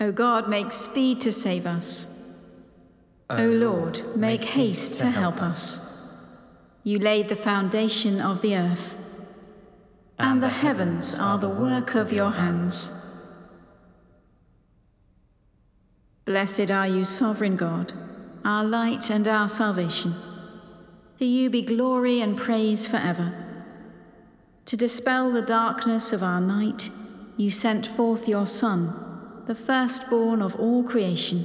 O God, make speed to save us. O Lord, make haste to help us. You laid the foundation of the earth, and the heavens are the work of your hands. Blessed are you, sovereign God, our light and our salvation. To you be glory and praise forever. To dispel the darkness of our night, you sent forth your Son, the firstborn of all creation,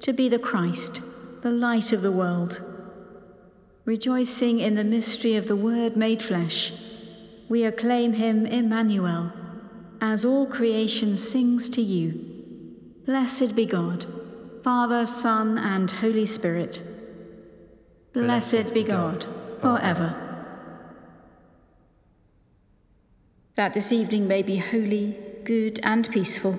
to be the Christ, the light of the world. Rejoicing in the mystery of the Word made flesh, we acclaim him Emmanuel, as all creation sings to you. Blessed be God, Father, Son, and Holy Spirit. Blessed be God forever. That this evening may be holy, good, and peaceful,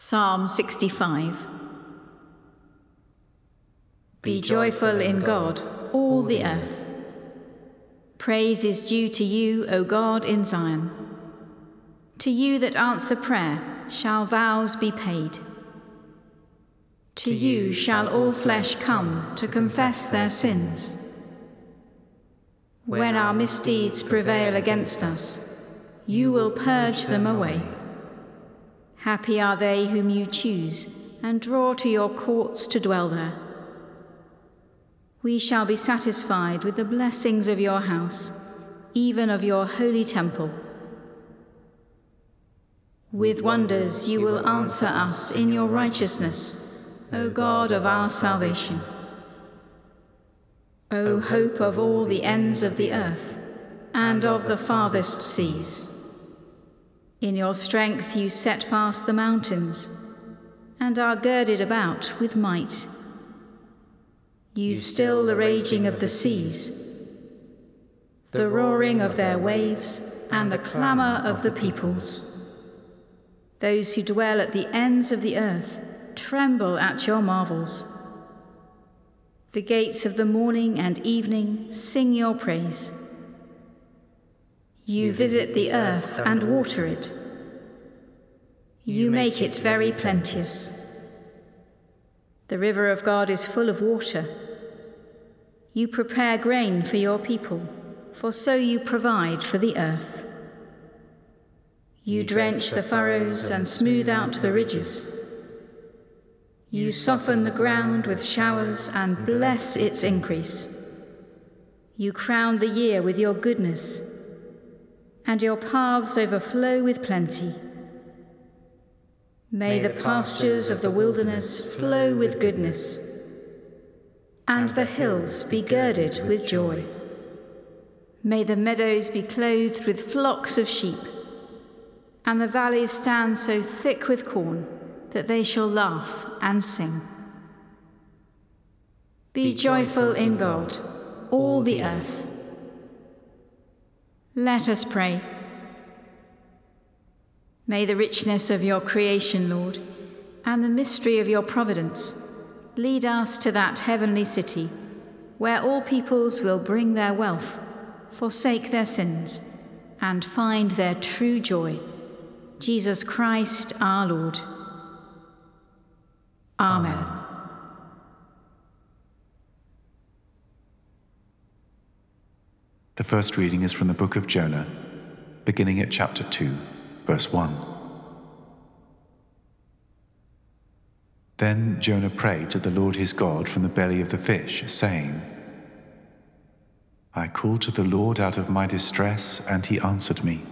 Psalm 65 Be joyful in God, all the earth. Praise is due to you, O God, in Zion. To you that answer prayer shall vows be paid. To you shall all flesh come to confess their sins. When our misdeeds prevail against us, you will purge them away. Happy are they whom you choose and draw to your courts to dwell there. We shall be satisfied with the blessings of your house, even of your holy temple. With wonders you will answer us in your righteousness, O God of our salvation. O hope of all the ends of the earth and of the farthest seas. In your strength you set fast the mountains and are girded about with might. You still the raging of the seas, the roaring of their waves, and the clamour of the peoples. Those who dwell at the ends of the earth tremble at your marvels. The gates of the morning and evening sing your praise. You visit the earth and water it. You make it very plenteous. The river of God is full of water. You prepare grain for your people, for so you provide for the earth. You drench the furrows and smooth out the ridges. You soften the ground with showers and bless its increase. You crown the year with your goodness, and your paths overflow with plenty. May the pastures of the wilderness flow with goodness, and the hills be girded with joy. May the meadows be clothed with flocks of sheep and the valleys stand so thick with corn that they shall laugh and sing. Be joyful in God, all the earth. Let us pray. May the richness of your creation, Lord, and the mystery of your providence lead us to that heavenly city where all peoples will bring their wealth, forsake their sins, and find their true joy. Jesus Christ our Lord. Amen. Amen. The first reading is from the book of Jonah, beginning at chapter 2, verse 1. Then Jonah prayed to the Lord his God from the belly of the fish, saying, I called to the Lord out of my distress, and he answered me.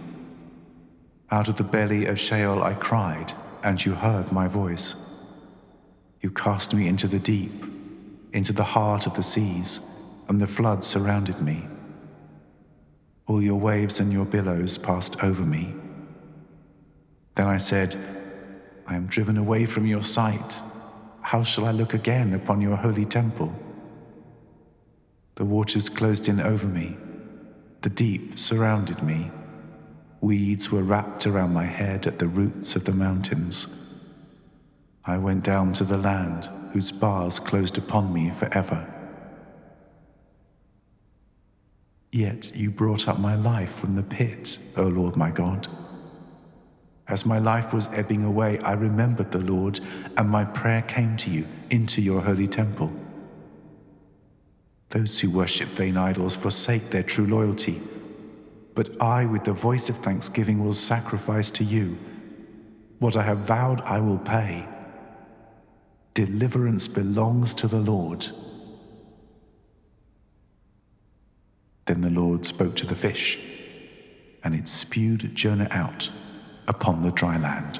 Out of the belly of Sheol I cried, and you heard my voice. You cast me into the deep, into the heart of the seas, and the flood surrounded me. All your waves and your billows passed over me. Then I said, I am driven away from your sight. How shall I look again upon your holy temple? The waters closed in over me, the deep surrounded me. Weeds were wrapped around my head at the roots of the mountains. I went down to the land whose bars closed upon me forever. Yet you brought up my life from the pit, O Lord my God. As my life was ebbing away, I remembered the Lord, and my prayer came to you into your holy temple. Those who worship vain idols forsake their true loyalty, but I, with the voice of thanksgiving, will sacrifice to you. What I have vowed, I will pay. Deliverance belongs to the Lord. Then the Lord spoke to the fish, and it spewed Jonah out upon the dry land.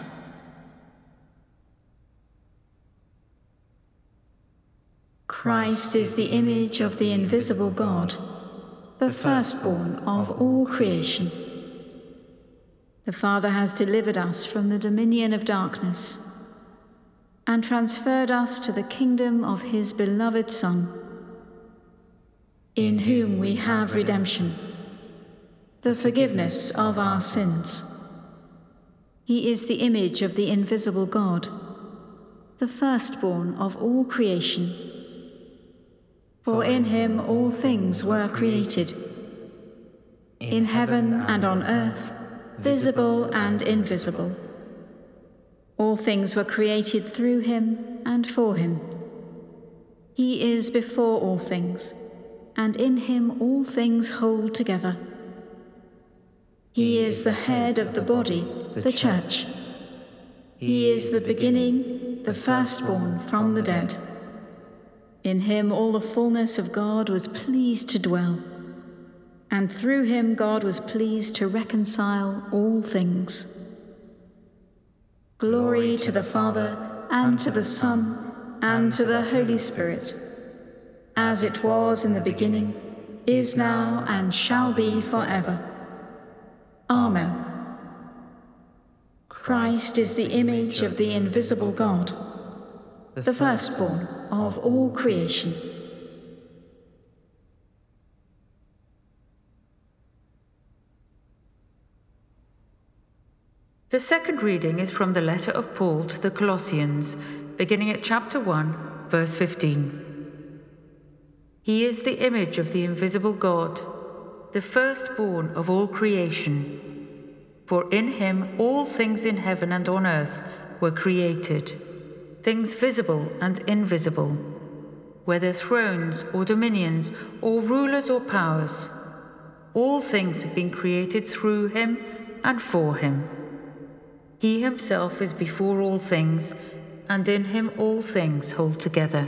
Christ is the image of the invisible God, the firstborn of all creation. The Father has delivered us from the dominion of darkness and transferred us to the kingdom of his beloved Son, in whom we have redemption, the forgiveness of our sins. He is the image of the invisible God, the firstborn of all creation. For in him all things were created, in heaven and on earth, visible and invisible. All things were created through him and for him. He is before all things, and in him all things hold together. He is the head of the body, the church. He is the beginning, the firstborn from the dead. In him all the fullness of God was pleased to dwell, and through him God was pleased to reconcile all things. Glory to the Father, and to the Son, and to the Holy Spirit, as it was in the beginning, is now, and shall be forever. Amen. Christ is the image of the invisible God, the firstborn of all creation. The second reading is from the letter of Paul to the Colossians, beginning at chapter 1, verse 15. He is the image of the invisible God the firstborn of all creation. For in him all things in heaven and on earth were created, things visible and invisible, whether thrones or dominions or rulers or powers. All things have been created through him and for him. He himself is before all things, and in him all things hold together.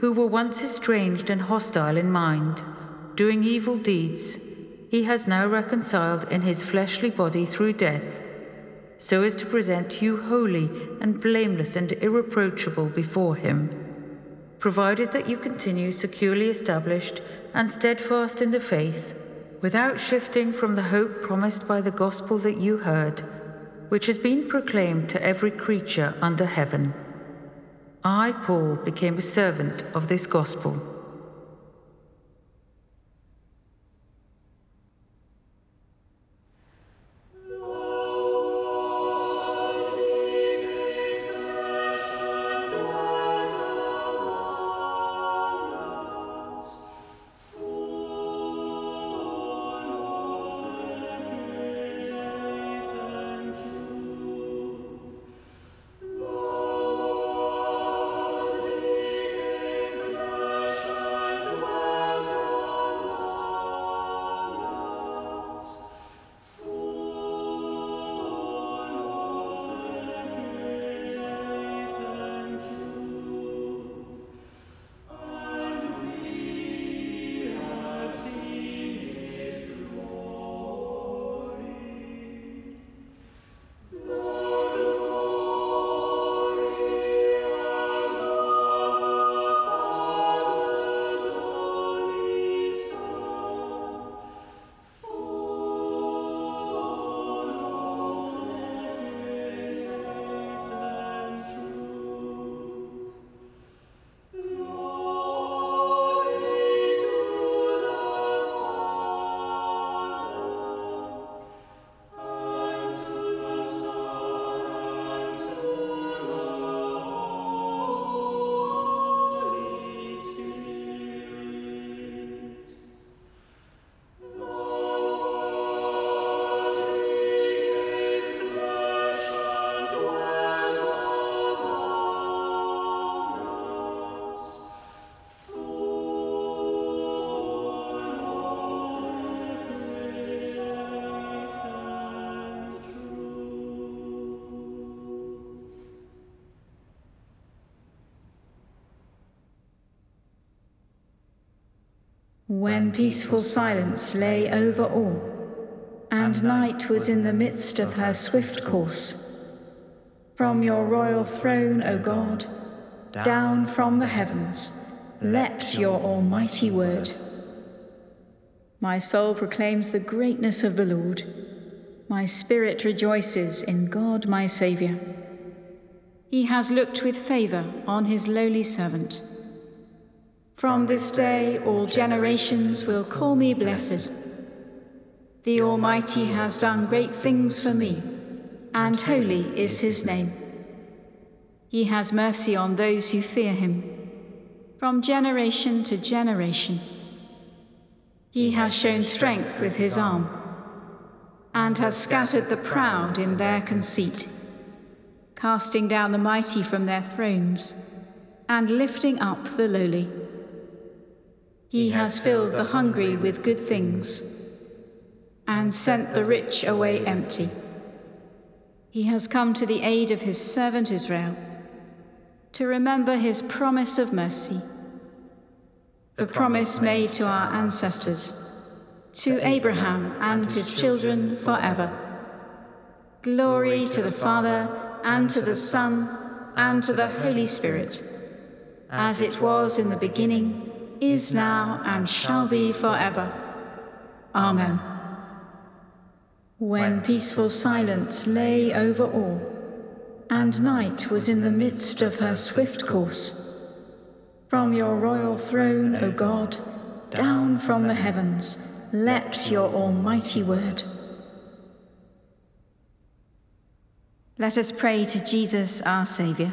who were once estranged and hostile in mind, doing evil deeds, he has now reconciled in his fleshly body through death, so as to present you holy and blameless and irreproachable before him, provided that you continue securely established and steadfast in the faith, without shifting from the hope promised by the gospel that you heard, which has been proclaimed to every creature under heaven. I, Paul, became a servant of this gospel. When peaceful silence lay over all, and night was in the midst of her swift course, from your royal throne, O God, down from the heavens, leapt your almighty word. My soul proclaims the greatness of the Lord. My spirit rejoices in God my Saviour. He has looked with favour on his lowly servant. From this day all generations will call me blessed. The Almighty has done great things for me and holy is his name. He has mercy on those who fear him, from generation to generation. He has shown strength with his arm, and has scattered the proud in their conceit, casting down the mighty from their thrones, and lifting up the lowly. He has filled the hungry with good things, and sent the rich away empty. He has come to the aid of his servant Israel, to remember his promise of mercy, the promise made to our ancestors, to Abraham and his children forever. Glory to the Father, and to the Son, and to the Holy Spirit, as it was in the beginning, is now, and shall be forever. Amen. When peaceful silence lay over all, and night was in the midst of her swift course, from your royal throne, O God, down from the heavens, leapt your almighty word. Let us pray to Jesus our Saviour.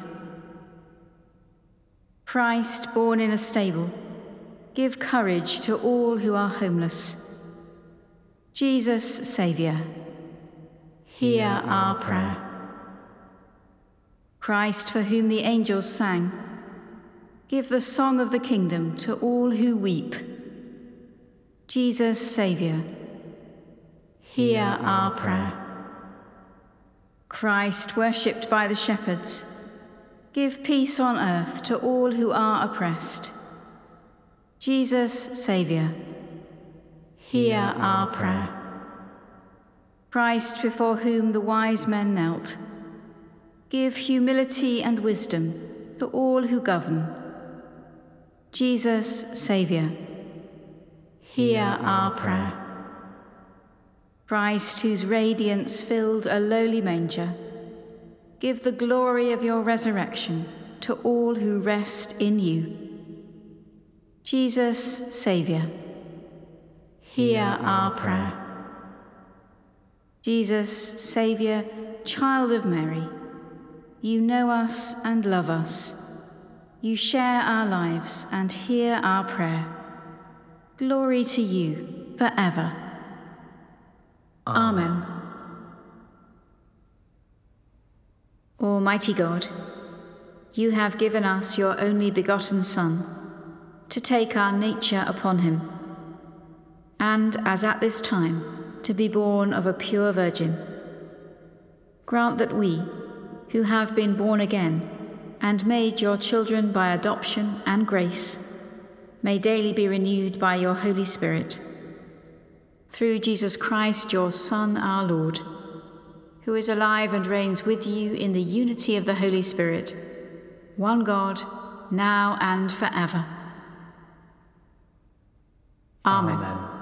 Christ, born in a stable, give courage to all who are homeless Jesus, Saviour, hear our prayer. Christ, for whom the angels sang, give the song of the kingdom to all who weep. Jesus, Saviour, hear our prayer. Christ, worshipped by the shepherds, give peace on earth to all who are oppressed. Jesus, Saviour, hear our prayer. Christ, before whom the wise men knelt, give humility and wisdom to all who govern. Jesus, Saviour, hear our prayer. Christ, whose radiance filled a lowly manger, give the glory of your resurrection to all who rest in you. Jesus, Saviour, hear our prayer. Jesus, Saviour, child of Mary, you know us and love us. You share our lives and hear our prayer. Glory to you forever. Amen. Almighty God, you have given us your only begotten Son to take our nature upon him and as at this time, to be born of a pure virgin. Grant that we, who have been born again and made your children by adoption and grace, may daily be renewed by your Holy Spirit. Through Jesus Christ, your Son, our Lord, who is alive and reigns with you in the unity of the Holy Spirit, one God, now and forever. Amen. Amen.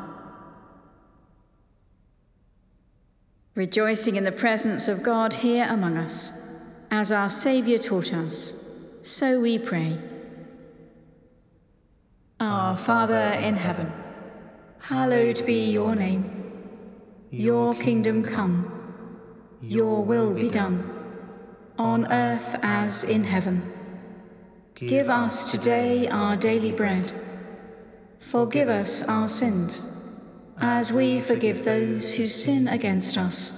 rejoicing in the presence of God here among us, as our Saviour taught us. So we pray. Our Father in heaven, hallowed be your name. Your kingdom come, your will be done, on earth as in heaven. Give us today our daily bread. Forgive us our sins as we forgive those who sin against us.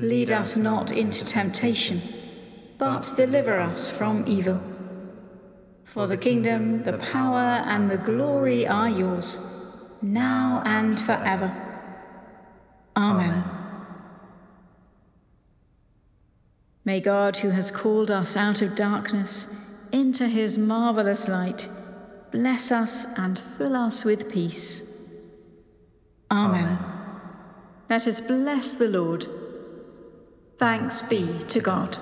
Lead us not into temptation, but deliver us from evil. For the kingdom, the power, and the glory are yours, now and forever. Amen. May God, who has called us out of darkness into his marvelous light, bless us and fill us with peace. Amen. Let us bless the Lord. Thanks be to God.